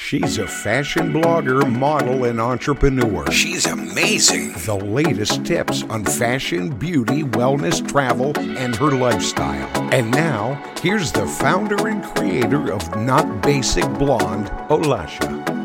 She's a fashion blogger, model, and entrepreneur. She's amazing. The latest tips on fashion, beauty, wellness, travel, and her lifestyle. And now, here's the founder and creator of Not Basic Blonde, Olasha.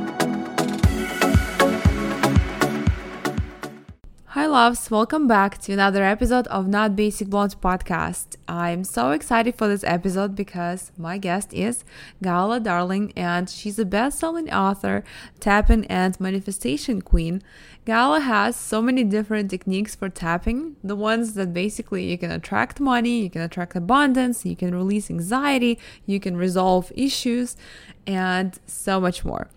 Loves. Welcome back to another episode of Not Basic Blonde podcast. I'm so excited for this episode because my guest is Gala Darling, and she's a best selling author, tapping, and manifestation queen. Gala has so many different techniques for tapping the ones that basically you can attract money, you can attract abundance, you can release anxiety, you can resolve issues, and so much more.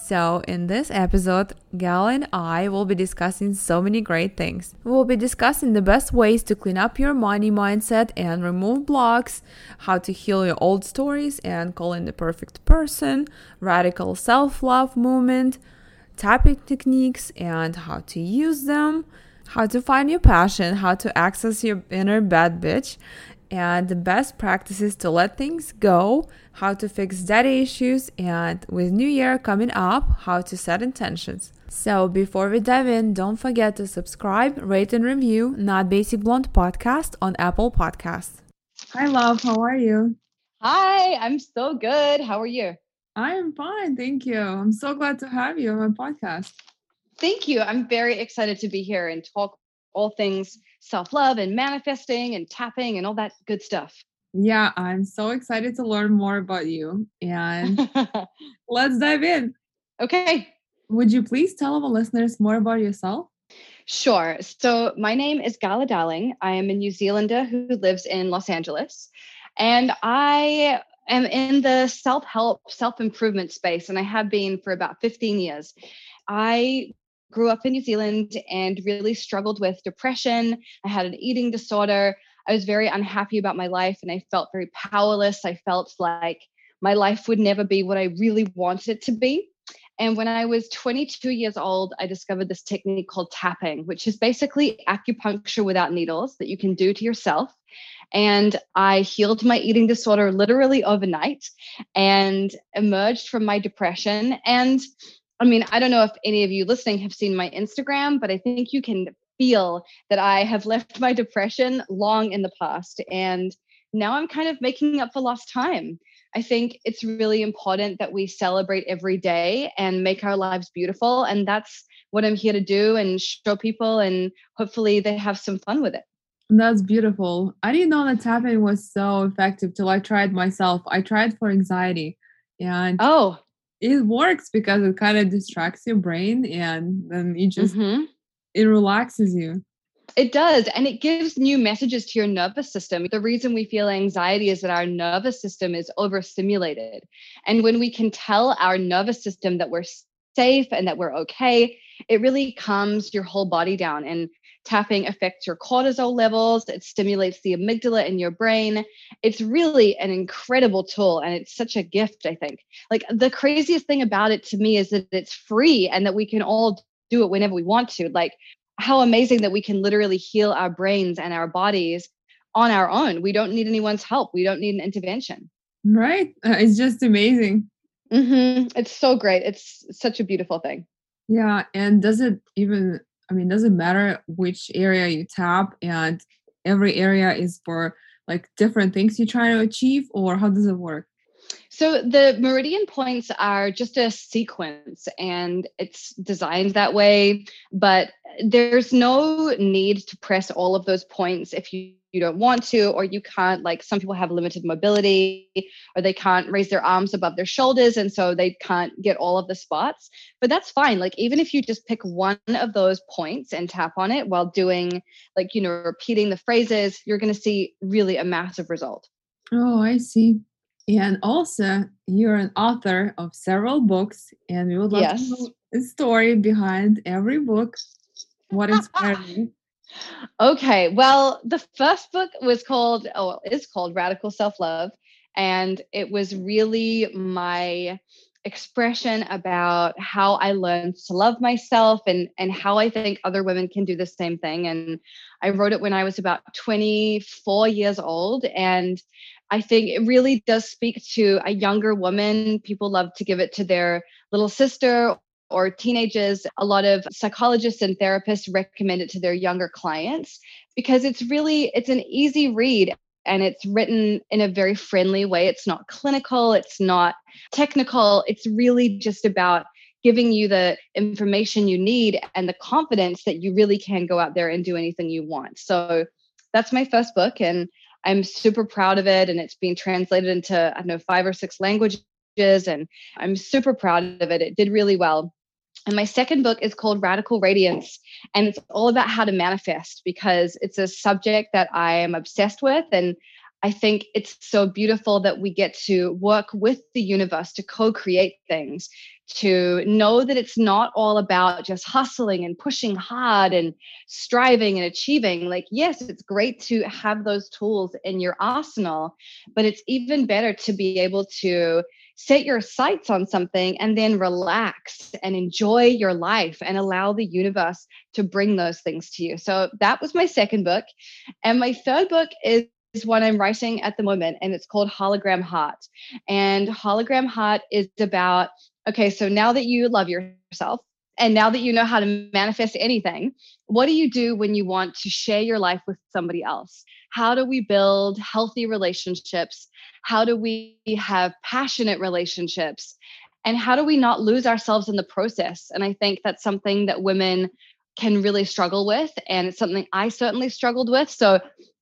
So, in this episode, Gal and I will be discussing so many great things. We will be discussing the best ways to clean up your money mindset and remove blocks, how to heal your old stories and call in the perfect person, radical self love movement, tapping techniques and how to use them, how to find your passion, how to access your inner bad bitch, and the best practices to let things go, how to fix daddy issues, and with New Year coming up, how to set intentions. So, before we dive in, don't forget to subscribe, rate, and review Not Basic Blonde podcast on Apple Podcasts. Hi, love. How are you? Hi, I'm so good. How are you? I am fine. Thank you. I'm so glad to have you on my podcast. Thank you. I'm very excited to be here and talk all things self love and manifesting and tapping and all that good stuff. Yeah, I'm so excited to learn more about you. And let's dive in. Okay. Would you please tell our listeners more about yourself? Sure. So, my name is Gala Darling. I am a New Zealander who lives in Los Angeles. And I am in the self help, self improvement space, and I have been for about 15 years. I grew up in New Zealand and really struggled with depression. I had an eating disorder. I was very unhappy about my life and I felt very powerless. I felt like my life would never be what I really wanted it to be. And when I was 22 years old, I discovered this technique called tapping, which is basically acupuncture without needles that you can do to yourself. And I healed my eating disorder literally overnight and emerged from my depression. And I mean, I don't know if any of you listening have seen my Instagram, but I think you can feel that I have left my depression long in the past. And now I'm kind of making up for lost time. I think it's really important that we celebrate every day and make our lives beautiful. And that's what I'm here to do and show people, and hopefully they have some fun with it. That's beautiful. I didn't know that tapping was so effective till I tried myself. I tried for anxiety. And oh, it works because it kind of distracts your brain and then you just mm-hmm. it relaxes you it does and it gives new messages to your nervous system the reason we feel anxiety is that our nervous system is overstimulated and when we can tell our nervous system that we're safe and that we're okay it really calms your whole body down and tapping affects your cortisol levels it stimulates the amygdala in your brain. It's really an incredible tool and it's such a gift i think. Like the craziest thing about it to me is that it's free and that we can all do it whenever we want to. Like how amazing that we can literally heal our brains and our bodies on our own. We don't need anyone's help. We don't need an intervention. Right. Uh, it's just amazing. Mm-hmm. it's so great. It's such a beautiful thing. Yeah and does it even I mean, doesn't matter which area you tap, and every area is for like different things you try to achieve, or how does it work? So the meridian points are just a sequence and it's designed that way, but there's no need to press all of those points if you you don't want to or you can't like some people have limited mobility or they can't raise their arms above their shoulders and so they can't get all of the spots but that's fine like even if you just pick one of those points and tap on it while doing like you know repeating the phrases you're going to see really a massive result oh i see And also, you're an author of several books, and we would love Yes. to know the story behind every book. What inspired you? Okay. Well, the first book was called, oh, is called Radical Self Love. And it was really my expression about how I learned to love myself and, and how I think other women can do the same thing. And I wrote it when I was about 24 years old. And I think it really does speak to a younger woman. People love to give it to their little sister or teenagers, a lot of psychologists and therapists recommend it to their younger clients because it's really it's an easy read and it's written in a very friendly way. It's not clinical, it's not technical. It's really just about giving you the information you need and the confidence that you really can go out there and do anything you want. So that's my first book and I'm super proud of it and it's being translated into I don't know 5 or 6 languages and I'm super proud of it. It did really well. And my second book is called Radical Radiance. And it's all about how to manifest because it's a subject that I am obsessed with. And I think it's so beautiful that we get to work with the universe to co create things, to know that it's not all about just hustling and pushing hard and striving and achieving. Like, yes, it's great to have those tools in your arsenal, but it's even better to be able to set your sights on something and then relax and enjoy your life and allow the universe to bring those things to you. So that was my second book. And my third book is is I'm writing at the moment, and it's called Hologram Heart. And Hologram Heart is about okay, so now that you love yourself, and now that you know how to manifest anything, what do you do when you want to share your life with somebody else? How do we build healthy relationships? How do we have passionate relationships? And how do we not lose ourselves in the process? And I think that's something that women can really struggle with. And it's something I certainly struggled with. So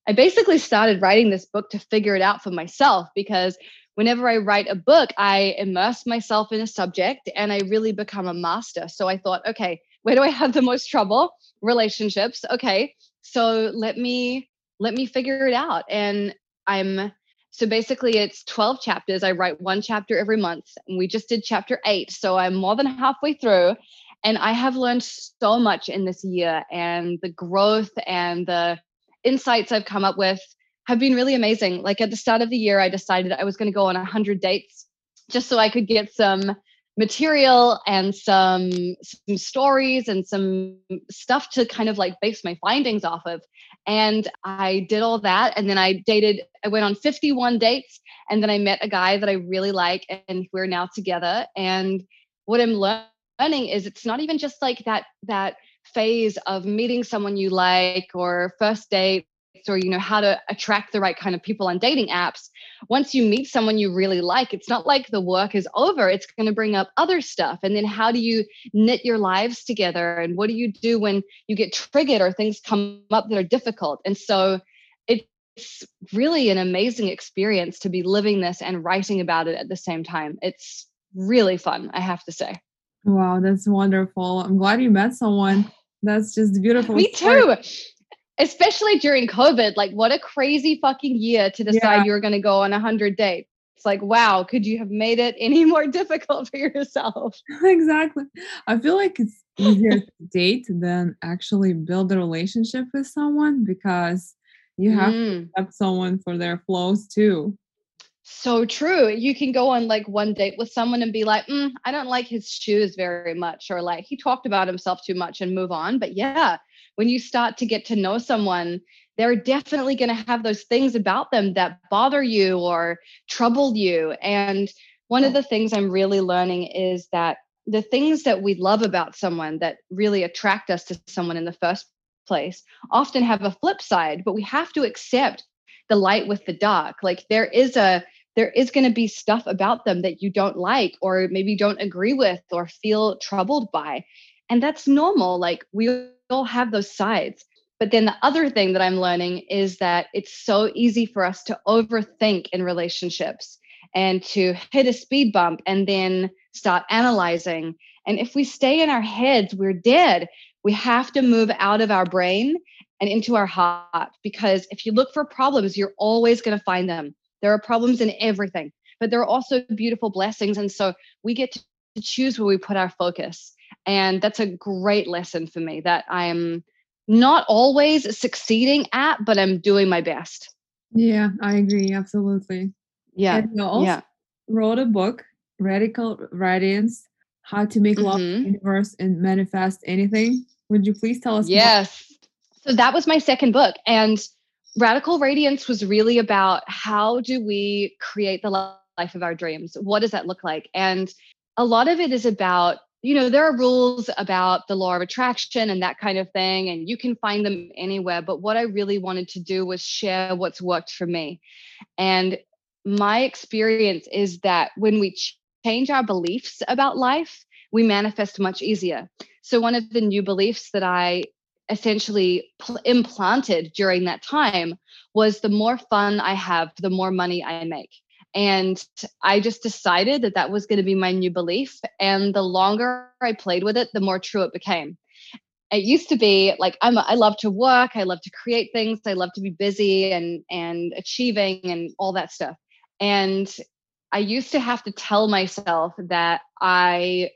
I basically started writing this book to figure it out for myself because whenever I write a book, I immerse myself in a subject and I really become a master. So I thought, okay, where do I have the most trouble? Relationships. Okay. So let me let me figure it out. And I'm so basically it's 12 chapters. I write one chapter every month. And we just did chapter 8. So I'm more than halfway through and I have learned so much in this year and the growth and the insights I've come up with have been really amazing. Like at the start of the year, I decided I was going to go on 100 dates just so I could get some material and some some stories and some stuff to kind of like base my findings off of and i did all that and then i dated i went on 51 dates and then i met a guy that i really like and we're now together and what i'm learning is it's not even just like that that phase of meeting someone you like or first dates or you know how to attract the right kind of people on dating apps once you meet someone you really like it's not like the work is over it's going to bring up other stuff and then how do you knit your lives together and what do you do when you get triggered or things come up that are difficult and so it's really an amazing experience to be living this and writing about it at the same time it's really fun i have to say Wow, that's wonderful. I'm glad you met someone. That's just beautiful. Me story. too. Especially during COVID. Like, what a crazy fucking year to decide Yeah. you were going to go on a 100 dates. It's like, wow, could you have made it any more difficult for yourself? exactly. I feel like it's easier to date than actually build a relationship with someone because you have to Mm, accept someone for their flaws too. so true. You can go on like one date with someone and be like, mm, I don't like his shoes very much, or like he talked about himself too much and move on. But yeah, when you start to get to know someone, they're definitely going to have those things about them that bother you or trouble you. And one of the things I'm really learning is that the things that we love about someone that really attract us to someone in the first place often have a flip side, but we have to accept the light with the dark. Like there is a there is going to be stuff about them that you don't like or maybe don't agree with or feel troubled by. And that's normal. Like we all have those sides. But then the other thing that I'm learning is that it's so easy for us to overthink in relationships and to hit a speed bump and then start analyzing. And if we stay in our heads, we're dead. We have to move out of our brain and into our heart because if you look for problems, you're always going to find them. There are problems in everything. but there are also beautiful blessings. And so we get to choose where we put our focus. And that's a great lesson for me that I am not always succeeding at, but I'm doing my best. Yeah, I agree. Absolutely. Yeah. And yeah. wrote a book, Radical Radiance How to Make mm-hmm. The Universe and Manifest Anything. Would you please tell us? Yes. More? So that was my second book. And Radical Radiance was really about how do we create the life of our dreams? What does that look like? And a lot of it is about you know there are rules about the law of attraction and that kind of thing and you can find them anywhere but what i really wanted to do was share what's worked for me. And my experience is that when we change our beliefs about life we manifest much easier. So one of the new beliefs that i essentially pl- implanted during that time was the more fun i have the more money i make and I just decided that that was going to be my new belief. And the longer I played with it, the more true it became. It used to be like I'm. A, I love to work. I love to create things. I love to be busy and and achieving and all that stuff. And I used to have to tell myself that I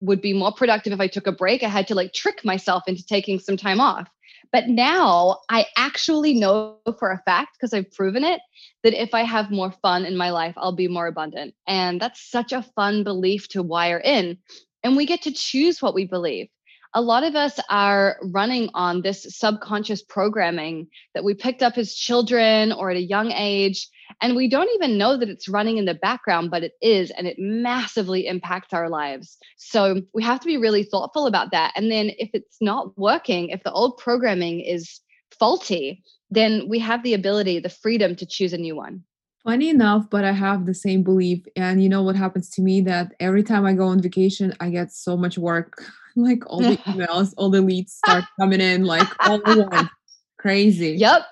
would be more productive if I took a break. I had to like trick myself into taking some time off. But now I actually know for a fact, because I've proven it, that if I have more fun in my life, I'll be more abundant. And that's such a fun belief to wire in. And we get to choose what we believe a lot of us are running on this subconscious programming that we picked up as children or at a young age. And we don't even know that it's running in the background, but it is, and it massively impacts our lives. So we have to be really thoughtful about that. And then if it's not working, if the old programming is faulty, then we have the ability, the freedom to choose a new one. Funny enough, but I have the same belief. And you know what happens to me that every time I go on vacation, I get so much work. Like all the emails, all the leads start coming in like all at once. Crazy. Yep.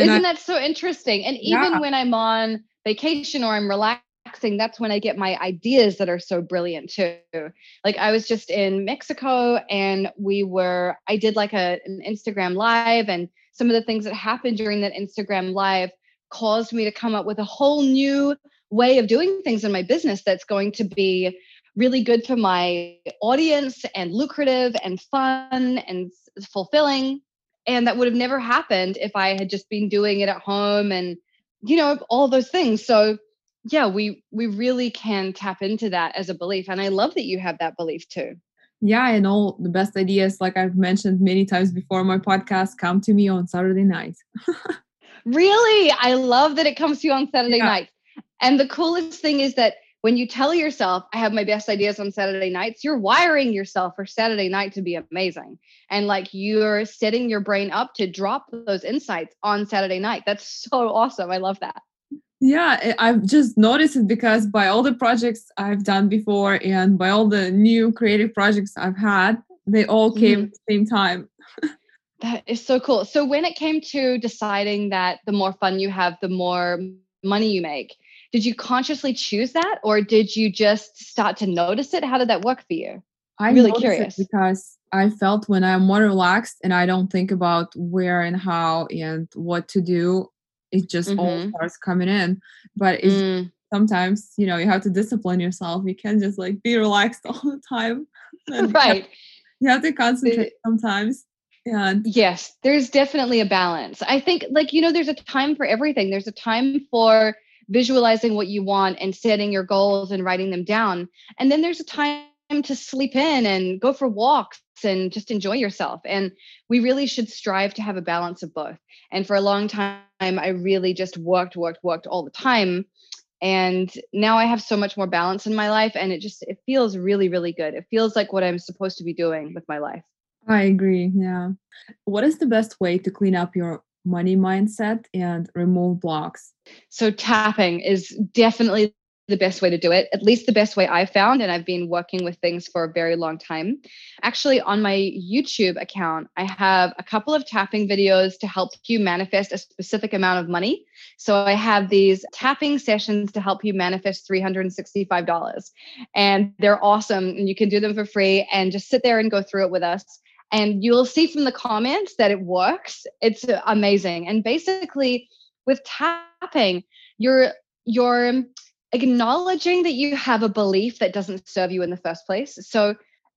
And Isn't I, that so interesting? And even yeah. when I'm on vacation or I'm relaxing, that's when I get my ideas that are so brilliant too. Like I was just in Mexico and we were, I did like a, an Instagram live and some of the things that happened during that Instagram live caused me to come up with a whole new way of doing things in my business that's going to be really good for my audience and lucrative and fun and fulfilling and that would have never happened if i had just been doing it at home and you know all those things so yeah we we really can tap into that as a belief and i love that you have that belief too yeah and all the best ideas like i've mentioned many times before my podcast come to me on saturday night Really? I love that it comes to you on Saturday yeah. nights. And the coolest thing is that when you tell yourself, I have my best ideas on Saturday nights, you're wiring yourself for Saturday night to be amazing. And like you're setting your brain up to drop those insights on Saturday night. That's so awesome. I love that. Yeah, I've just noticed it because by all the projects I've done before and by all the new creative projects I've had, they all came mm-hmm. at the same time. That is so cool. So when it came to deciding that the more fun you have, the more money you make, did you consciously choose that or did you just start to notice it? How did that work for you? I'm really curious because I felt when I'm more relaxed and I don't think about where and how and what to do, it just mm-hmm. all starts coming in. But it's mm. sometimes, you know, you have to discipline yourself. You can't just like be relaxed all the time. right. You have to concentrate sometimes. Yeah. Yes, there's definitely a balance. I think, like, you know, there's a time for everything. There's a time for visualizing what you want and setting your goals and writing them down. And then there's a time to sleep in and go for walks and just enjoy yourself. And we really should strive to have a balance of both. And for a long time, I really just worked, worked, worked all the time. And now I have so much more balance in my life. And it just, it feels really, really good. It feels like what I'm supposed to be doing with my life. I agree. Yeah. What is the best way to clean up your money mindset and remove blocks? So, tapping is definitely the best way to do it, at least the best way I've found. And I've been working with things for a very long time. Actually, on my YouTube account, I have a couple of tapping videos to help you manifest a specific amount of money. So I have these tapping sessions to help you manifest $365. And they're awesome. And you can do them for free and just sit there and go through it with us and you'll see from the comments that it works it's uh, amazing and basically with tapping you're you're acknowledging that you have a belief that doesn't serve you in the first place. So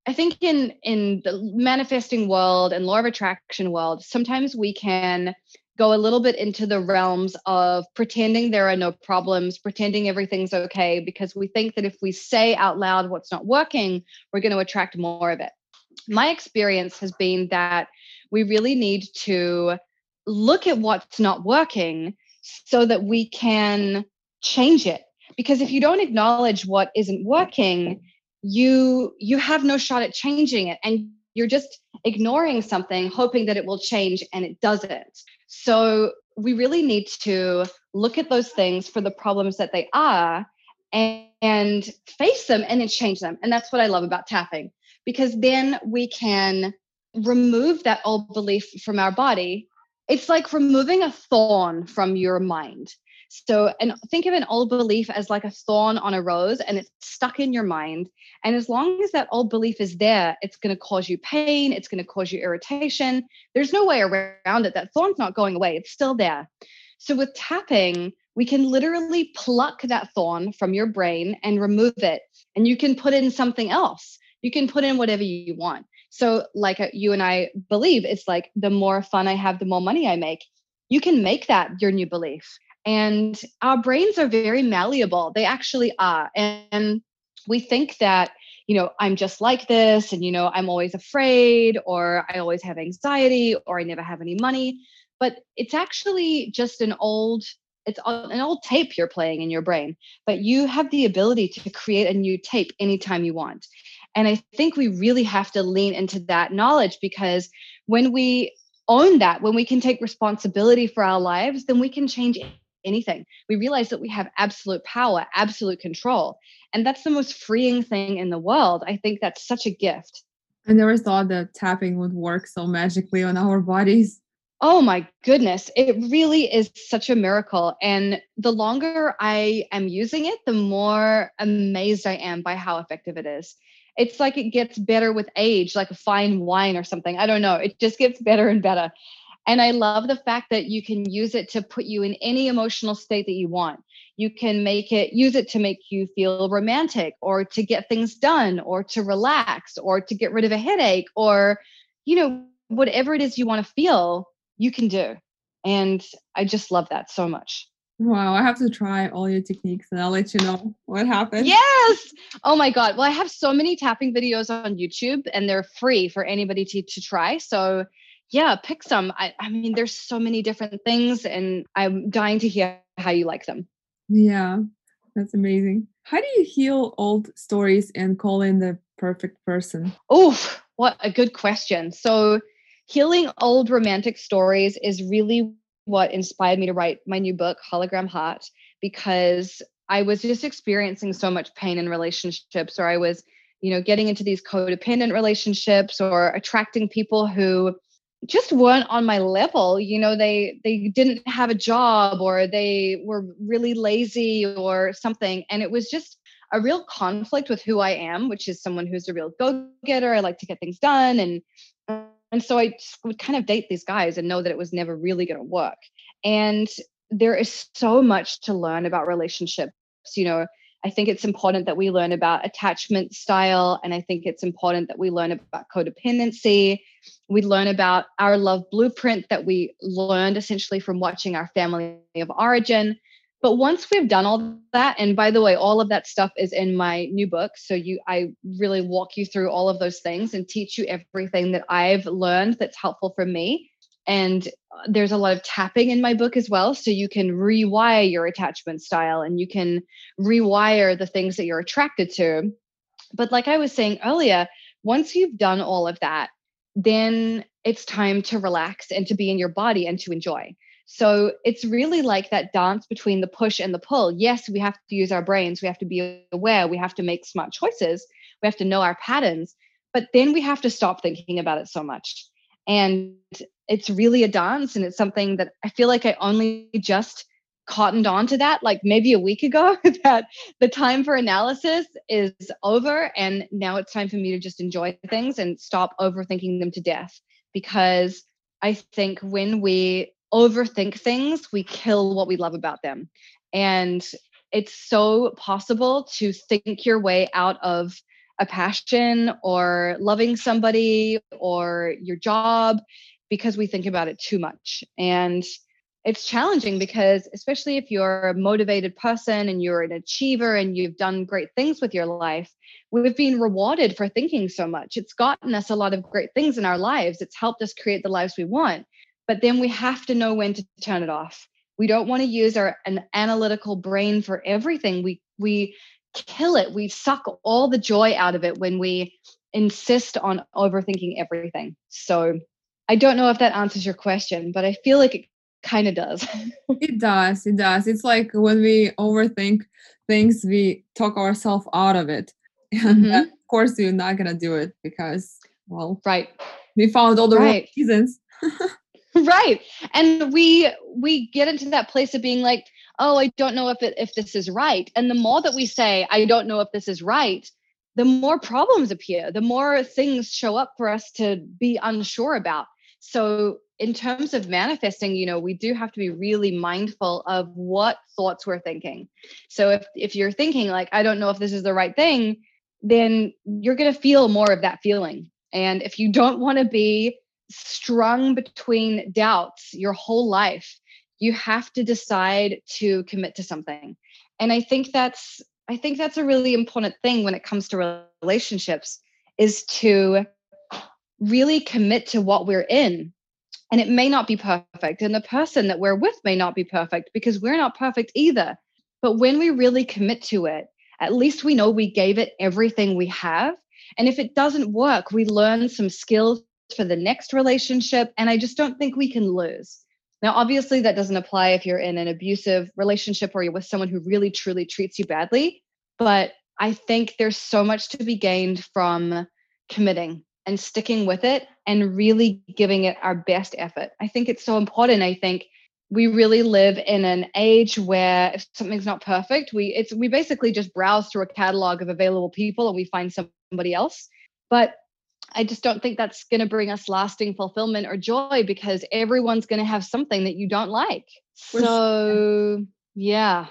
I think in in the manifesting world and law of attraction world, sometimes we can go a little bit into the realms of pretending there are no problems, pretending everything's okay, because we think that if we say out loud what's not working, we're going to attract more of it. My experience has been that we really need to look at what's not working so that we can change it. Because if you don't acknowledge what isn't working, you you have no shot at changing it and you're just ignoring something hoping that it will change and it doesn't. So we really need to look at those things for the problems that they are and, and face them and then change them. And that's what i love about tapping because then we can remove that old belief from our body it's like removing a thorn from your mind so, and think of an old belief as like a thorn on a rose and it's stuck in your mind. And as long as that old belief is there, it's going to cause you pain, it's going to cause you irritation. There's no way around it. That thorn's not going away, it's still there. So, with tapping, we can literally pluck that thorn from your brain and remove it. And you can put in something else. You can put in whatever you want. So, like uh, you and I believe, it's like the more fun I have, the more money I make. You can make that your new belief. And our brains are very malleable. They actually are. And we think that, you know, I'm just like this, and, you know, I'm always afraid, or I always have anxiety, or I never have any money. But it's actually just an old it's an old tape you're playing in your brain but you have the ability to create a new tape anytime you want and i think we really have to lean into that knowledge because when we own that when we can take responsibility for our lives then we can change anything. We realize that we have absolute power, absolute control. And that's the most freeing thing in the world. I think that's such a gift. I never thought that tapping would work so magically on our bodies. Oh my goodness. It really is such a miracle. And the longer I am using it, the more amazed I am by how effective it is. It's like it gets better with age, like a fine wine or something. I don't know. It just gets better and better. And I love the fact that you can use it to put you in any emotional state that you want. You can make it, use it to make you feel romantic or to get things done or to relax or to get rid of a headache or, you know, whatever it is you want to feel, you can do. And I just love that so much. Wow, I have to try all your techniques and I'll let you know what happens. Yes. Oh my God. Well, I have so many tapping videos on YouTube and they're free for anybody to, to try. So yeah, pick some. I, I mean, there's so many different things, and I'm dying to hear how you like them. Yeah, that's amazing. How do you heal old stories and call in the perfect person? Oh, what a good question. So, healing old romantic stories is really what inspired me to write my new book, Hologram Heart, because I was just experiencing so much pain in relationships, or I was, you know, getting into these codependent relationships or attracting people who just weren't on my level. You know they they didn't have a job or they were really lazy or something. And it was just a real conflict with who i am which is someone who's a real go-getter. I like to get things done and and so i would kind of date these guys and know that it was never really going to work and there is so much to learn about relationships you know I think it's important that we learn about attachment style. And I think it's important that we learn about codependency. We learn about our love blueprint that we learned essentially from watching our family of origin. But once we've done all that, and by the way, all of that stuff is in my new book. So you I really walk you through all of those things and teach you everything that I've learned that's helpful for me. And uh, there's a lot of tapping in my book as well. So you can rewire your attachment style and you can rewire the things that you're attracted to. But like I was saying earlier, once you've done all of that, then it's time to relax and to be in your body and to enjoy. So it's really like that dance between the push and the pull. Yes, we have to use our brains, we have to be aware, we have to make smart choices, we have to know our patterns, but then we have to stop thinking about it so much. And it's really a dance and it's something that I feel like I only just cottoned on to that like maybe a week ago that the time for analysis is over and now it's time for me to just enjoy things and stop overthinking them to death. Because I think when we overthink things we kill what we love about them and it's so possible to think your way out of a passion or loving somebody or your job because we think about it too much. And it's challenging because, especially if you're a motivated person and you're an achiever and you've done great things with your life, we've been rewarded for thinking so much. It's gotten us a lot of great things in our lives. It's helped us create the lives we want. But then we have to know when to turn it off. We don't want to use our an analytical brain for everything. We we kill it. We suck all the joy out of it when we insist on overthinking everything. So I don't know if that answers your question, but I feel like it kind of does. it does. It does. It's like when we overthink things, we talk ourselves out of it. And mm-hmm. of course, we're not going to do it because, well, right. We found all the right. reasons. right. And we we get into that place of being like, oh, I don't know if it, if this is right. And the more that we say, I don't know if this is right, the more problems appear, the more things show up for us to be unsure about. So in terms of manifesting you know we do have to be really mindful of what thoughts we're thinking so if if you're thinking like i don't know if this is the right thing then you're going to feel more of that feeling and if you don't want to be strung between doubts your whole life you have to decide to commit to something. And i think that's i think that's a really important thing when it comes to relationships is to really commit to what we're in. And it may not be perfect and the person that we're with may not be perfect because we're not perfect either. But when we really commit to it at least we know we gave it everything we have. And if it doesn't work we learn some skills for the next relationship and i just don't think we can lose now obviously that doesn't apply if you're in an abusive relationship or you're with someone who really truly treats you badly but i think there's so much to be gained from committing and sticking with it and really giving it our best effort. I think it's so important. I think we really live in an age where if something's not perfect, we it's we basically just browse through a catalog of available people and we find somebody else. But I just don't think that's going to bring us lasting fulfillment or joy because everyone's going to have something that you don't like. So, yeah.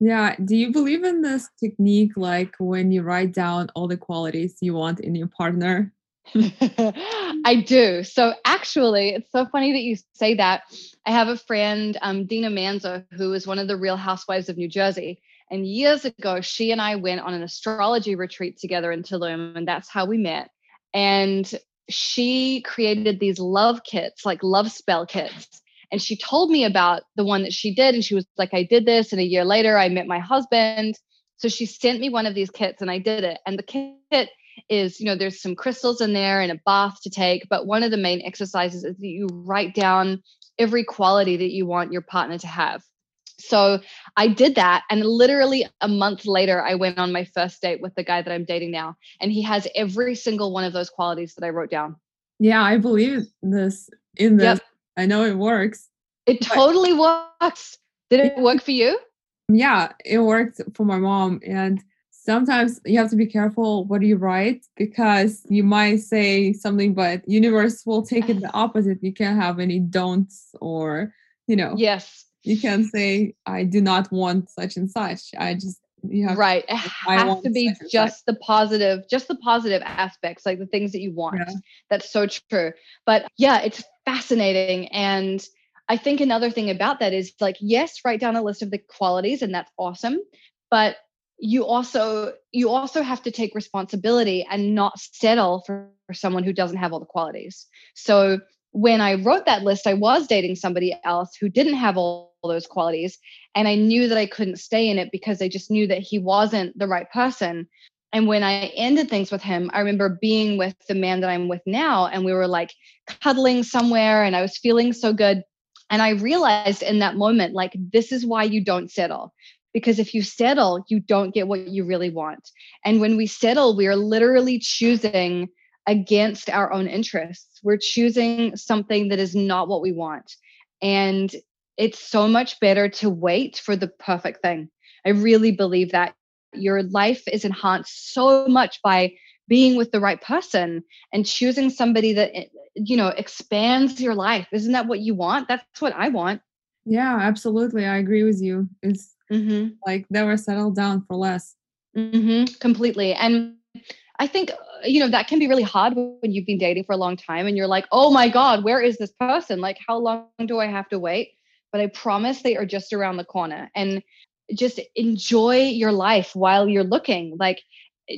Yeah. Do you believe in this technique like when you write down all the qualities you want in your partner I do. So actually, it's so funny that you say that. I have a friend, um, Dina Manzo, who is one of the Real Housewives of New Jersey. And years ago, she and I went on an astrology retreat together in Tulum, and that's how we met. And she created these love kits, like love spell kits. And she told me about the one that she did. And she was like, I did this. And a year later, I met my husband. So she sent me one of these kits and I did it. And the kit is you know there's some crystals in there and a bath to take but one of the main exercises is that you write down every quality that you want your partner to have so I did that. And literally a month later, I went on my first date with the guy that I'm dating now. And he has every single one of those qualities that I wrote down. Yeah, I believe this in this. Yep. I know it works. It totally works. Did it work for you? Yeah, it worked for my mom. And sometimes you have to be careful what you write because you might say something but universe will take it the opposite you can't have any don'ts or you know yes you can't say i do not want such and such. I just you have right. It has to be just the positive just the positive aspects like the things that you want. Yeah. that's so true. But yeah it's fascinating. And i think another thing about that is like yes write down a list of the qualities and that's awesome. But you also you also have to take responsibility and not settle for, for someone who doesn't have all the qualities. So when i wrote that list i was dating somebody else who didn't have all those qualities and i knew that i couldn't stay in it because i just knew that he wasn't the right person and when i ended things with him i remember being with the man that i'm with now and we were like cuddling somewhere and i was feeling so good and I realized in that moment, like, this is why you don't settle because if you settle, you don't get what you really want. And when we settle, we are literally choosing against our own interests. We're choosing something that is not what we want. And it's so much better to wait for the perfect thing. I really believe that your life is enhanced so much by being with the right person and choosing somebody that eh, you know expands your life isn't that what you want that's what i want yeah absolutely i agree with you it's hmm Like never settle down for less. hmm Completely. And I think, uh, you know, that can be really hard when you've been dating for a long time and you're like, oh my God, where is this person? Like, how long do I have to wait? But I promise they are just around the corner. And just enjoy your life while you're looking. Like,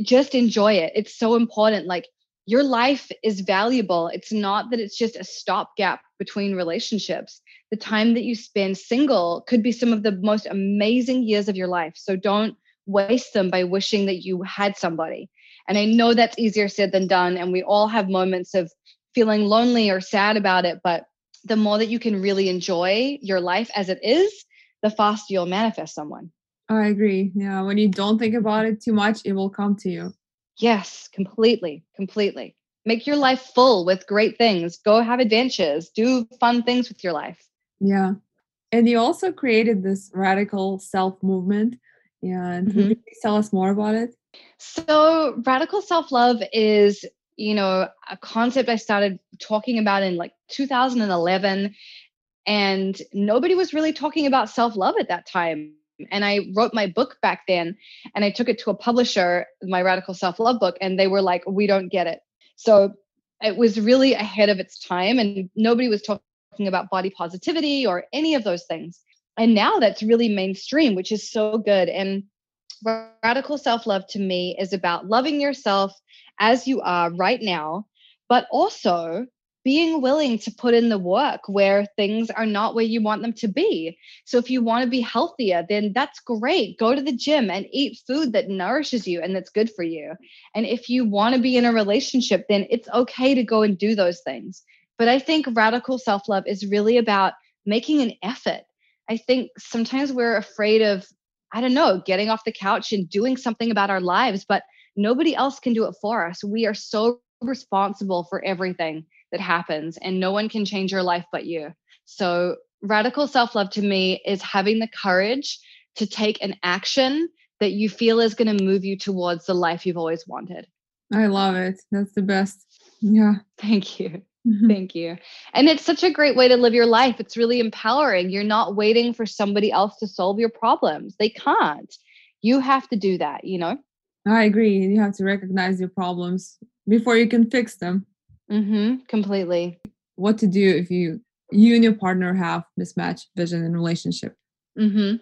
just enjoy it. It's so important. Like, your life is valuable. It's not that it's just a stopgap between relationships. The time that you spend single could be some of the most amazing years of your life. So don't waste them by wishing that you had somebody. And I know that's easier said than done. And we all have moments of feeling lonely or sad about it. But the more that you can really enjoy your life as it is, the faster you'll manifest someone. I agree. Yeah. When you don't think about it too much, it will come to you. Yes, completely, completely. Make your life full with great things. Go have adventures, do fun things with your life. Yeah. And you also created this radical self movement. And mm-hmm. you tell us more about it? So, radical self love is, you know, a concept I started talking about in like 2011. And nobody was really talking about self love at that time and I wrote my book back then and I took it to a publisher, my radical self love book, and they were like, we don't get it. So it was really ahead of its time and nobody was talking about body positivity or any of those things. And now that's really mainstream, which is so good. And radical self love to me is about loving yourself as you are right now, but also being willing to put in the work where things are not where you want them to be. So if you want to be healthier, then that's great. Go to the gym and eat food that nourishes you and that's good for you. And if you want to be in a relationship, then it's okay to go and do those things. But I think radical self love is really about making an effort. I think sometimes we're afraid of, I don't know, getting off the couch and doing something about our lives, but nobody else can do it for us. We are so responsible for everything that happens and no one can change your life but you. So radical self-love to me is having the courage to take an action that you feel is going to move you towards the life you've always wanted. I love it. That's the best. Yeah. Thank you. Mm-hmm. Thank you. And it's such a great way to live your life. It's really empowering. You're not waiting for somebody else to solve your problems. They can't. You have to do that, you know? I agree. You have to recognize your problems before you can fix them. Mm-hmm. Completely. What to do if you you and your partner have mismatched vision in relationship? Mm-hmm.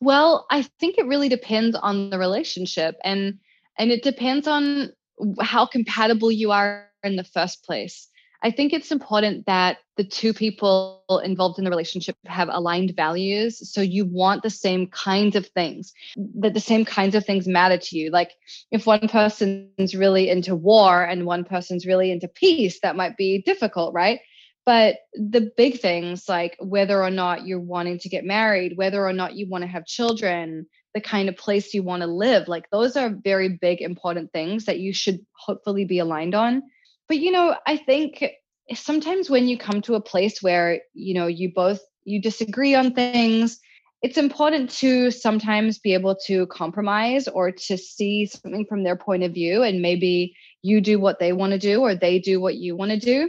Well, I think it really depends on the relationship, and and it depends on how compatible you are in the first place. I think it's important that the two people involved in the relationship have aligned values. So you want the same kinds of things, that the same kinds of things matter to you. Like if one person's really into war and one person's really into peace, that might be difficult, right? But the big things like whether or not you're wanting to get married, whether or not you want to have children, the kind of place you want to live, like those are very big, important things that you should hopefully be aligned on but you know i think sometimes when you come to a place where you know you both you disagree on things it's important to sometimes be able to compromise or to see something from their point of view and maybe you do what they want to do or they do what you want to do.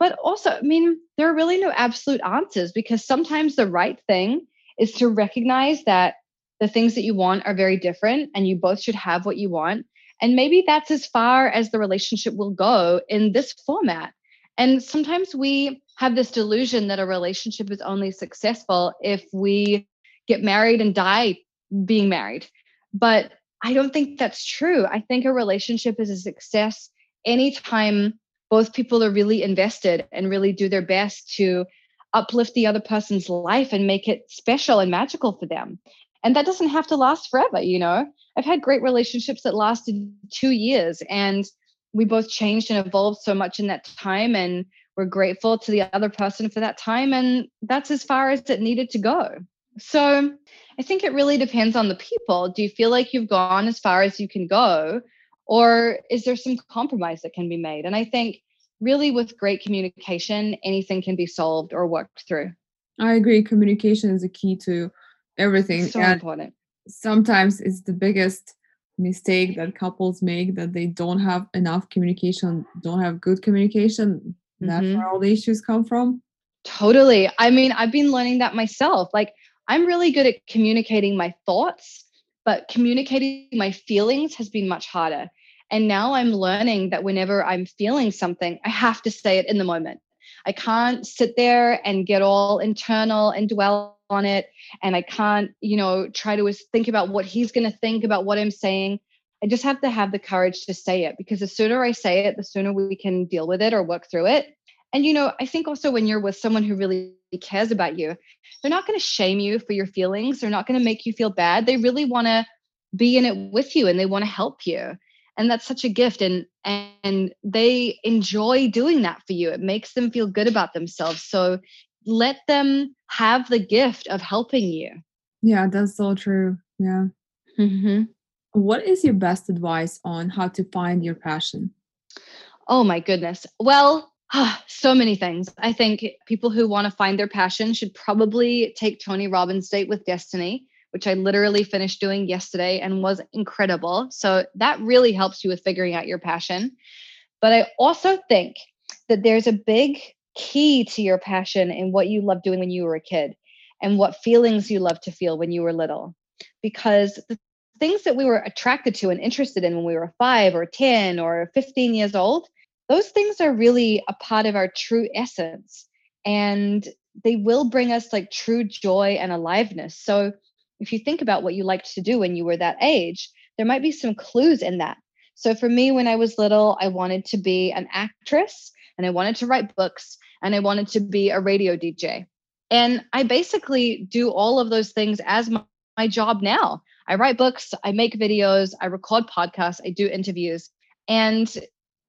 But also i mean there are really no absolute answers because sometimes the right thing is to recognize that the things that you want are very different and you both should have what you want and maybe that's as far as the relationship will go in this format. And sometimes we have this delusion that a relationship is only successful if we get married and die being married. But I don't think that's true. I think a relationship is a success anytime both people are really invested and really do their best to uplift the other person's life and make it special and magical for them. And that doesn't have to last forever, you know? I've had great relationships that lasted two years and we both changed and evolved so much in that time and we're grateful to the other person for that time and that's as far as it needed to go. So i think it really depends on the people. Do you feel like you've gone as far as you can go or is there some compromise that can be made? And i think really with great communication anything can be solved or worked through. I agree communication is a key to everything so and important sometimes it's the biggest mistake that couples make that they don't have enough communication, don't have good communication. That's mm-hmm. where all the issues come from. Totally. I mean, I've been learning that myself. Like, I'm really good at communicating my thoughts, but communicating my feelings has been much harder. And now I'm learning that whenever I'm feeling something, I have to say it in the moment. I can't sit there and get all internal and dwell on it. And I can't, you know, try to think about what he's going to think about what I'm saying. I just have to have the courage to say it because the sooner I say it, the sooner we can deal with it or work through it. And, you know, I think also when you're with someone who really cares about you, they're not going to shame you for your feelings. They're not going to make you feel bad. They really want to be in it with you and they want to help you. And that's such a gift. And, and they enjoy doing that for you. It makes them feel good about themselves. So let them have the gift of helping you. Yeah, that's so true. Yeah. Mm-hmm. What is your best advice on how to find your passion? Oh my goodness. Well, so many things. I think people who want to find their passion should probably take Tony Robbins' Date with Destiny, which I literally finished doing yesterday and was incredible. So that really helps you with figuring out your passion. But I also think that there's a big key to your passion in what you loved doing when you were a kid and what feelings you loved to feel when you were little. Because the things that we were attracted to and interested in when we were five or 10 or 15 years old, those things are really a part of our true essence. And they will bring us like true joy and aliveness. So if you think about what you liked to do when you were that age, there might be some clues in that. So for me, when I was little, I wanted to be an actress and I wanted to write books and I wanted to be a radio DJ. And I basically do all of those things as my, my job now. I write books, I make videos, I record podcasts, I do interviews. And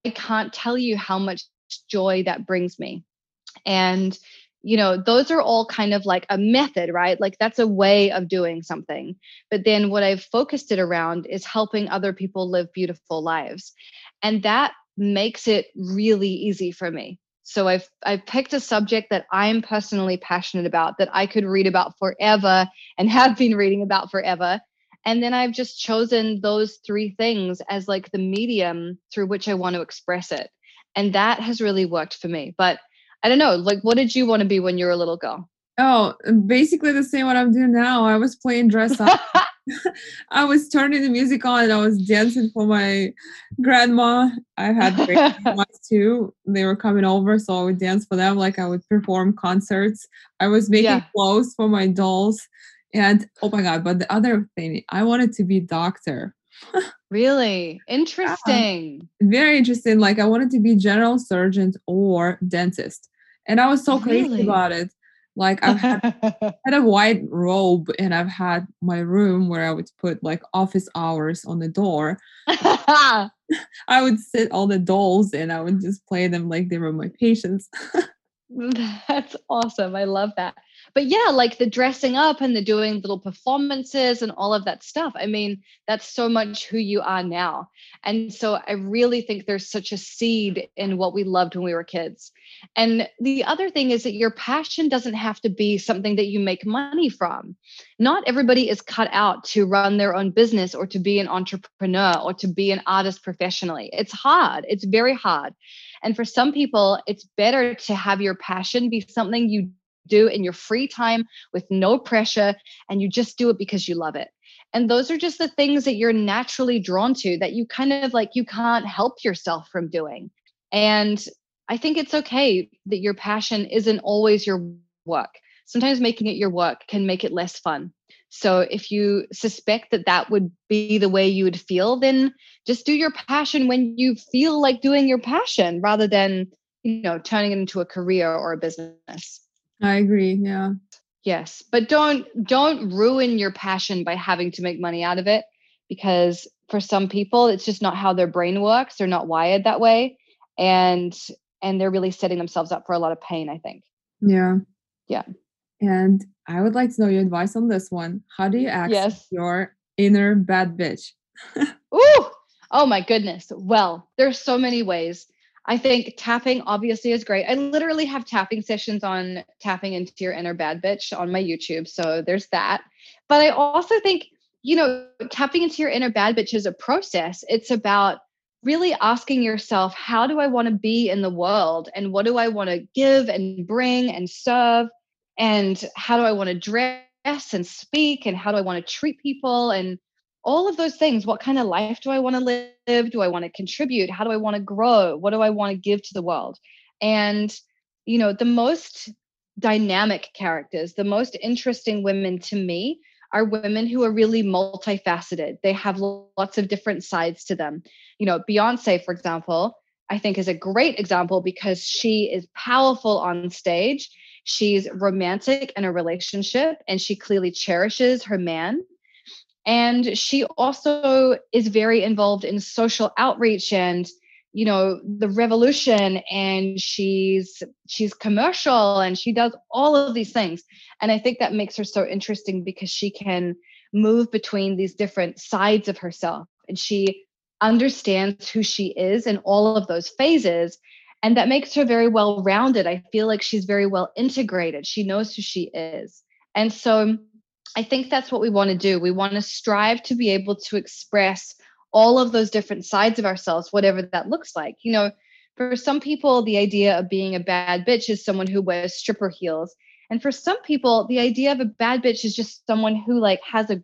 I can't tell you how much joy that brings me. And, you know, those are all kind of like a method, right? Like that's a way of doing something. But then what I've focused it around is helping other people live beautiful lives. And that makes it really easy for me. So I've I've picked a subject that I'm personally passionate about that I could read about forever and have been reading about forever and then I've just chosen those three things as like the medium through which I want to express it. And that has really worked for me. But I don't know, like, what did you want to be when you were a little girl? Oh, basically the same what I'm doing now. I was playing dress up. I was turning the music on and I was dancing for my grandma. I had grandmas too. They were coming over, so I would dance for them like I would perform concerts. I was making yeah. clothes for my dolls. And oh my god, but the other thing, I wanted to be doctor. Really interesting. Yeah. Very interesting. Like I wanted to be general surgeon or dentist. And I was so really? crazy about it. Like I've had, had a white robe and I've had my room where I would put like office hours on the door. I would sit all the dolls and I would just play them like they were my patients. That's awesome. I love that but yeah, like the dressing up and the doing little performances and all of that stuff. I mean, that's so much who you are now. And so I really think there's such a seed in what we loved when we were kids. And the other thing is that your passion doesn't have to be something that you make money from. Not everybody is cut out to run their own business or to be an entrepreneur or to be an artist professionally. It's hard, it's very hard. And for some people, it's better to have your passion be something you do in your free time with no pressure and you just do it because you love it. And those are just the things that you're naturally drawn to that you kind of like you can't help yourself from doing. And i think it's okay that your passion isn't always your work. Sometimes making it your work can make it less fun so if you suspect that that would be the way you would feel then just do your passion when you feel like doing your passion rather than you know turning it into a career or a business I agree. Yeah. Yes, but don't don't ruin your passion by having to make money out of it because for some people it's just not how their brain works. They're not wired that way and and they're really setting themselves up for a lot of pain, I think. Yeah. Yeah. And I would like to know your advice on this one. How do you access yes. your inner bad bitch? Ooh! Oh my goodness. Well, there's so many ways. I think tapping obviously is great. I literally have tapping sessions on tapping into your inner bad bitch on my YouTube. So there's that. But I also think, you know, tapping into your inner bad bitch is a process. It's about really asking yourself, how do I want to be in the world? And what do I want to give and bring and serve? And how do I want to dress? and speak and how do I want to treat people and all of those things. What kind of life do I want to live? Do I want to contribute? How do I want to grow? What do I want to give to the world? And, you know, the most dynamic characters, the most interesting women to me are women who are really multifaceted. They have lots of different sides to them. You know, Beyonce, for example, I think is a great example because she is powerful on stage. She's romantic in a relationship and she clearly cherishes her man. And she also is very involved in social outreach and you know the revolution and she's she's commercial and she does all of these things and i think that makes her so interesting because she can move between these different sides of herself and she understands who she is in all of those phases and that makes her very well rounded i feel like she's very well integrated she knows who she is and so i think that's what we want to do we want to strive to be able to express all of those different sides of ourselves, whatever that looks like. You know, for some people, the idea of being a bad bitch is someone who wears stripper heels. And for some people, the idea of a bad bitch is just someone who like has a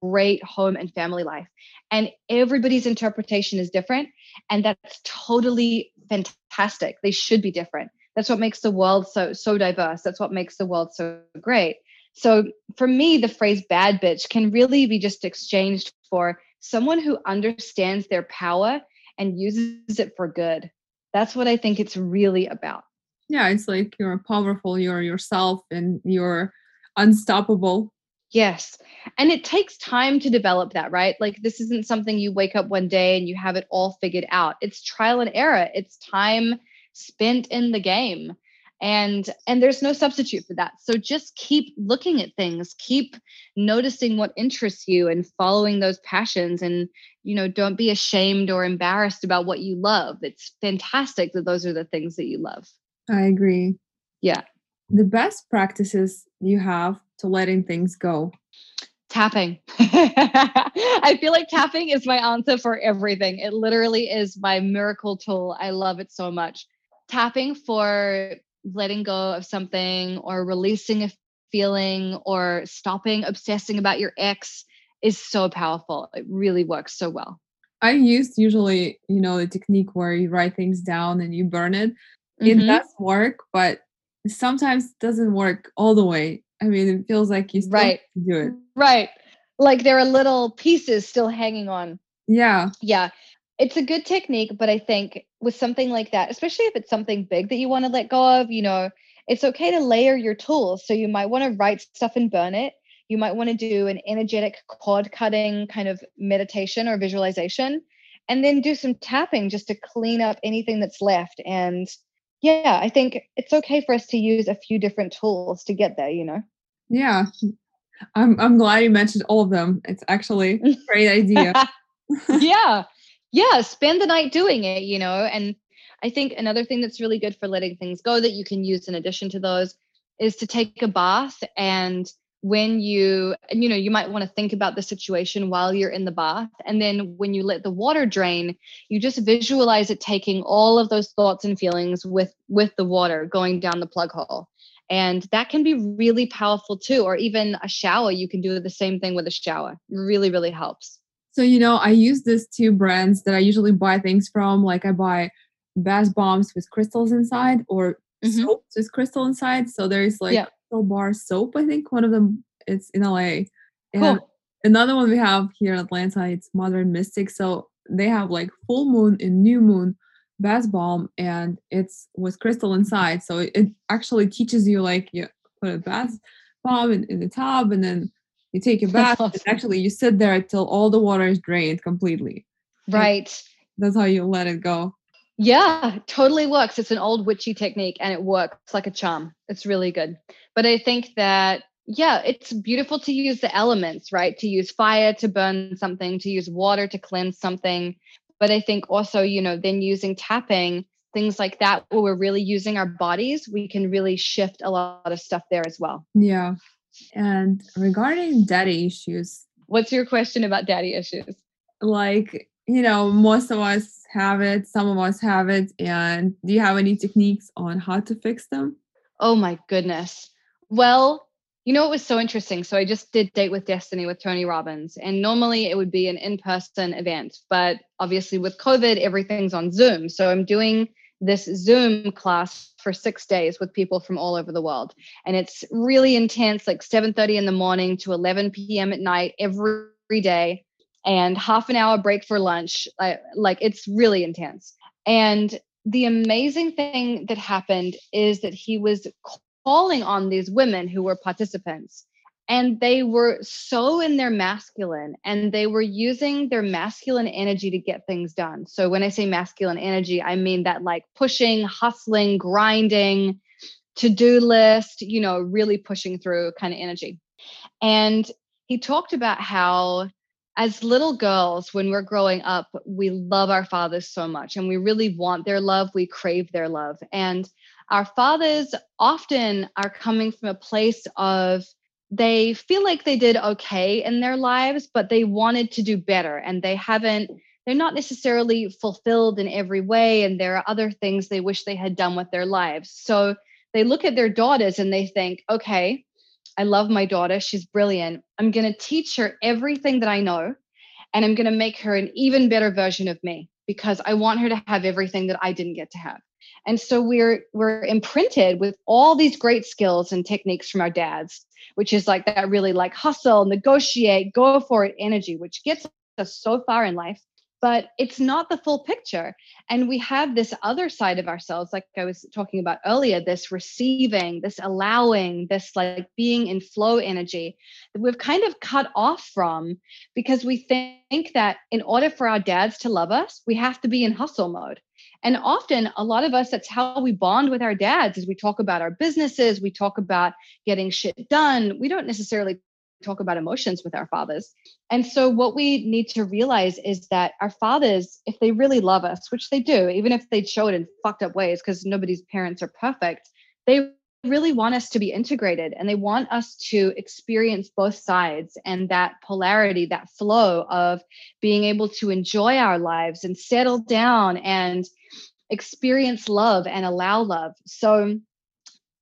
great home and family life. And everybody's interpretation is different. And that's totally fantastic. They should be different. That's what makes the world so so diverse. That's what makes the world so great. So for me, the phrase bad bitch can really be just exchanged for someone who understands their power and uses it for good. That's what I think it's really about. Yeah, it's like you're powerful, you're yourself, and you're unstoppable. Yes. And it takes time to develop that, right? Like, this isn't something you wake up one day and you have it all figured out. It's trial and error, it's time spent in the game and and there's no substitute for that so just keep looking at things keep noticing what interests you and following those passions and you know don't be ashamed or embarrassed about what you love it's fantastic that those are the things that you love i agree yeah the best practices you have to letting things go tapping i feel like tapping is my answer for everything it literally is my miracle tool i love it so much tapping for letting go of something or releasing a feeling or stopping obsessing about your ex is so powerful. It really works so well. I used usually, you know, the technique where you write things down and you burn it. Mm-hmm. It does work, but sometimes doesn't work all the way. I mean, it feels like you still right. do it. Right. Like there are little pieces still hanging on. Yeah. Yeah it's a good technique, but I think with something like that, especially if it's something big that you want to let go of, you know, it's okay to layer your tools. So you might want to write stuff and burn it. You might want to do an energetic cord cutting kind of meditation or visualization, and then do some tapping just to clean up anything that's left. And yeah, I think it's okay for us to use a few different tools to get there, you know? Yeah. I'm I'm glad you mentioned all of them. It's actually a great idea. yeah yeah spend the night doing it you know and i think another thing that's really good for letting things go that you can use in addition to those is to take a bath and when you and you know you might want to think about the situation while you're in the bath and then when you let the water drain you just visualize it taking all of those thoughts and feelings with with the water going down the plug hole and that can be really powerful too or even a shower you can do the same thing with a shower really really helps so, you know, I use these two brands that I usually buy things from. Like I buy bath bombs with crystals inside or mm-hmm. soaps with crystal inside. So there's like yeah. Bar soap, I think one of them it's in LA. And cool. another one we have here in Atlanta, it's Modern Mystic. So they have like full moon and new moon bath bomb and it's with crystal inside. So it, actually teaches you like you put a bath bomb in, in the tub and then you take a bath awesome. and actually you sit there until all the water is drained completely right that's how you let it go yeah totally works. It's an old witchy technique and it works like a charm. It's really good. But i think that yeah it's beautiful to use the elements right? To use fire to burn something to use water to cleanse something. But i think also you know then using tapping things like that where we're really using our bodies we can really shift a lot of stuff there as well. Yeah. And regarding daddy issues, what's your question about daddy issues? Like, you know, most of us have it, some of us have it. And do you have any techniques on how to fix them? Oh my goodness. Well, You know, it was so interesting. So I just did Date with Destiny with Tony Robbins, and normally it would be an in person event. But obviously, with COVID, everything's on Zoom. So I'm doing this Zoom class for six days with people from all over the world. And it's really intense, like 7:30 in the morning to 11 p.m. at night every day, and half an hour break for lunch. Like, like it's really intense. And the amazing thing that happened is that he was calling on these women who were participants and they were so in their masculine and they were using their masculine energy to get things done so when i say masculine energy i mean that like pushing hustling grinding to-do list you know really pushing through kind of energy and he talked about how as little girls when we're growing up we love our fathers so much and we really want their love we crave their love and our fathers often are coming from a place of they feel like they did okay in their lives, but they wanted to do better and they haven't, they're not necessarily fulfilled in every way. And there are other things they wish they had done with their lives. So they look at their daughters and they think, okay, I love my daughter. She's brilliant. I'm going to teach her everything that I know and I'm going to make her an even better version of me because I want her to have everything that I didn't get to have. And so we're we're imprinted with all these great skills and techniques from our dads, which is like that really like hustle, negotiate, go for it energy, which gets us so far in life but it's not the full picture. And we have this other side of ourselves, like I was talking about earlier, this receiving, this allowing, this like being in flow energy that we've kind of cut off from because we think that in order for our dads to love us, we have to be in hustle mode. And often, a lot of us, that's how we bond with our dads, is we talk about our businesses, we talk about getting shit done. We don't necessarily talk about emotions with our fathers. And so, what we need to realize is that our fathers, if they really love us, which they do, even if they show it in fucked up ways, because nobody's parents are perfect, they really want us to be integrated and they want us to experience both sides and that polarity, that flow of being able to enjoy our lives and settle down and experience love and allow love. So,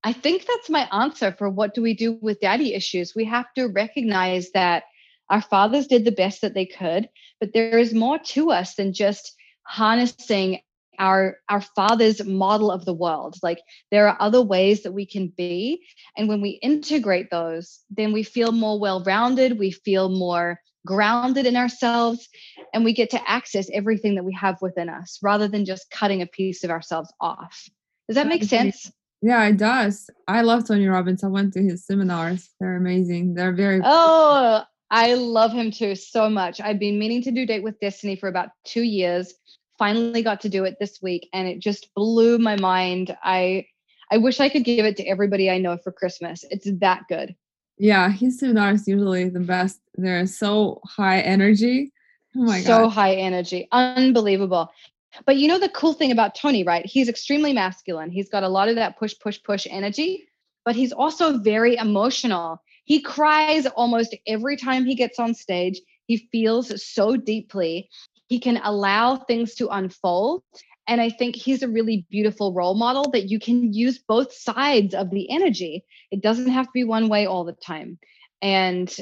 I think that's my answer for what do we do with daddy issues. We have to recognize that our fathers did the best that they could, but there is more to us than just harnessing our our father's model of the world. Like there are other ways that we can be and when we integrate those then we feel more well-rounded we feel more grounded in ourselves and we get to access everything that we have within us rather than just cutting a piece of ourselves off. Does that make sense yeah, it does. I love Tony Robbins. I went to his seminars. They're amazing. They're very Oh, I love him too so much. I've been meaning to do Date with Destiny for about 2 years. Finally got to do it this week and it just blew my mind. I I wish I could give it to everybody I know for Christmas. It's that good. Yeah, his seminars usually the best. They're so high energy. Oh my so god. So high energy. Unbelievable. But you know the cool thing about Tony, right? He's extremely masculine. He's got a lot of that push, push, push energy, but he's also very emotional. He cries almost every time he gets on stage. He feels so deeply. He can allow things to unfold. And I think he's a really beautiful role model that you can use both sides of the energy. It doesn't have to be one way all the time. And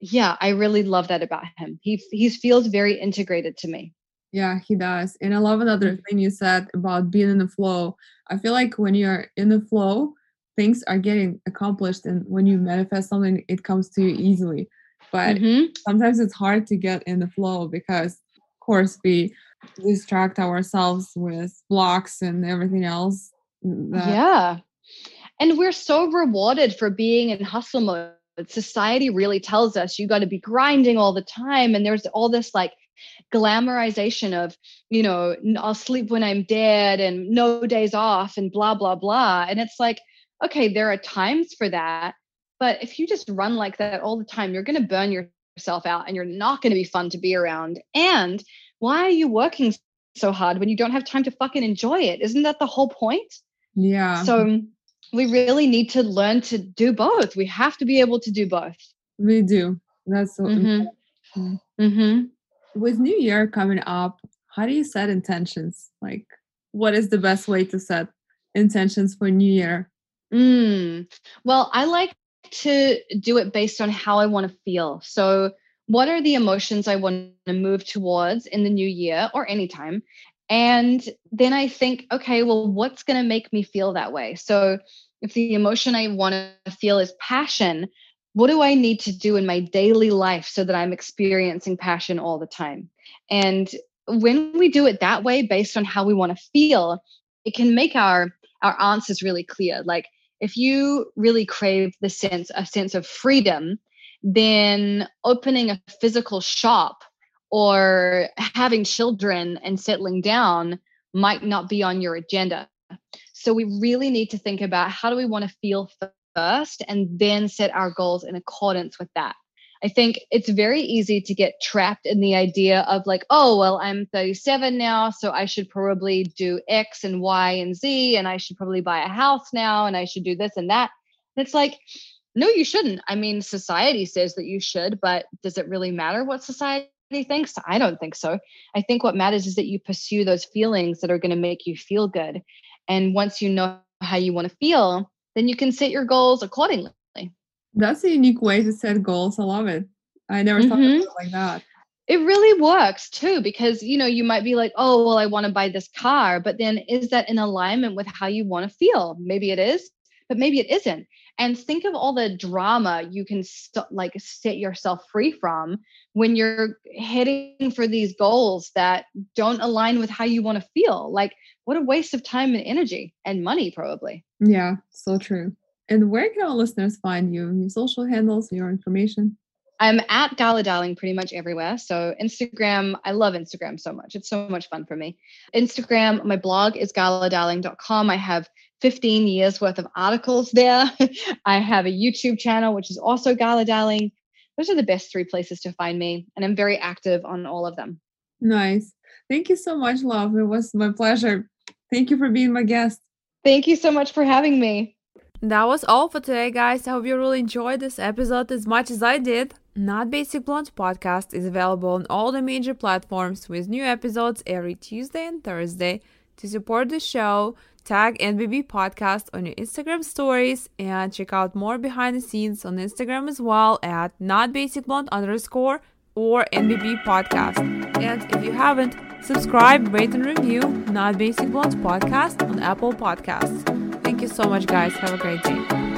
yeah, I really love that about him. He he feels very integrated to me. Yeah, he does. And I love another mm. thing you said about being in the flow. I feel like when you're in the flow, things are getting accomplished. And when you manifest something, it comes to you easily. But mm-hmm. sometimes it's hard to get in the flow because, of course, we distract ourselves with blocks and everything else. That- yeah. And we're so rewarded for being in hustle mode. Society really tells us you got to be grinding all the time. And there's all this like glamorization of you know i'll sleep when i'm dead and no days off and blah blah blah. And it's like okay there are times for that but if you just run like that all the time you're going to burn yourself out and you're not going to be fun to be around. And why are you working so hard when you don't have time to fucking enjoy it? Isn't that the whole point? Yeah. So we really need to learn to do both. We have to be able to do both. We do. That's so mm-hmm. Mm-hmm with New Year coming up, how do you set intentions? Like, what is the best way to set intentions for New Year? Mm. Well, I like to do it based on how I want to feel. So, what are the emotions I want to move towards in the new year or anytime? And then I think, okay, well, what's going to make me feel that way? So, if the emotion I want to feel is passion, what do I need to do in my daily life so that I'm experiencing passion all the time? And when we do it that way, based on how we want to feel, it can make our our answers really clear. Like if you really crave the sense a sense of freedom, then opening a physical shop or having children and settling down might not be on your agenda. So we really need to think about how do we want to feel first and then set our goals in accordance with that. I think it's very easy to get trapped in the idea of like, oh, well, I'm 37 now, so I should probably do X and Y and Z, and I should probably buy a house now, and I should do this and that. And it's like, no, you shouldn't. I mean, society says that you should, but does it really matter what society thinks? I don't think so. I think what matters is that you pursue those feelings that are going to make you feel good. And once you know how you want to feel, then you can set your goals accordingly. That's a unique way to set goals. I love it. I never thought mm-hmm. of it like that. It really works too, because you know, you might be like, oh, well, I want to buy this car, but then is that in alignment with how you want to feel? Maybe it is, but maybe it isn't. And think of all the drama you can st- like set yourself free from when you're hitting for these goals that don't align with how you want to feel. Like, what a waste of time and energy and money, probably. Yeah, so true. And where can our listeners find you? Your social handles, your information? I'm at Gala Darling pretty much everywhere. So Instagram, I love Instagram so much. It's so much fun for me. Instagram, my blog is galadarling.com. I have 15 years worth of articles there. I have a YouTube channel, which is also Gala Darling. Those are the best three places to find me. And I'm very active on all of them. Nice. Thank you so much, love. It was my pleasure. Thank you for being my guest. Thank you so much for having me. That was all for today, guys. I hope you really enjoyed this episode as much as I did. Not Basic Blonde podcast is available on all the major platforms with new episodes every Tuesday and Thursday. To support the show, tag NBB Podcast on your Instagram stories and check out more behind the scenes on Instagram as well at Not Basic Blonde underscore or NBB Podcast. And if you haven't, subscribe, rate, and review Not Basic Blonde podcast on Apple Podcasts. Thank you so much, guys. Have a great day.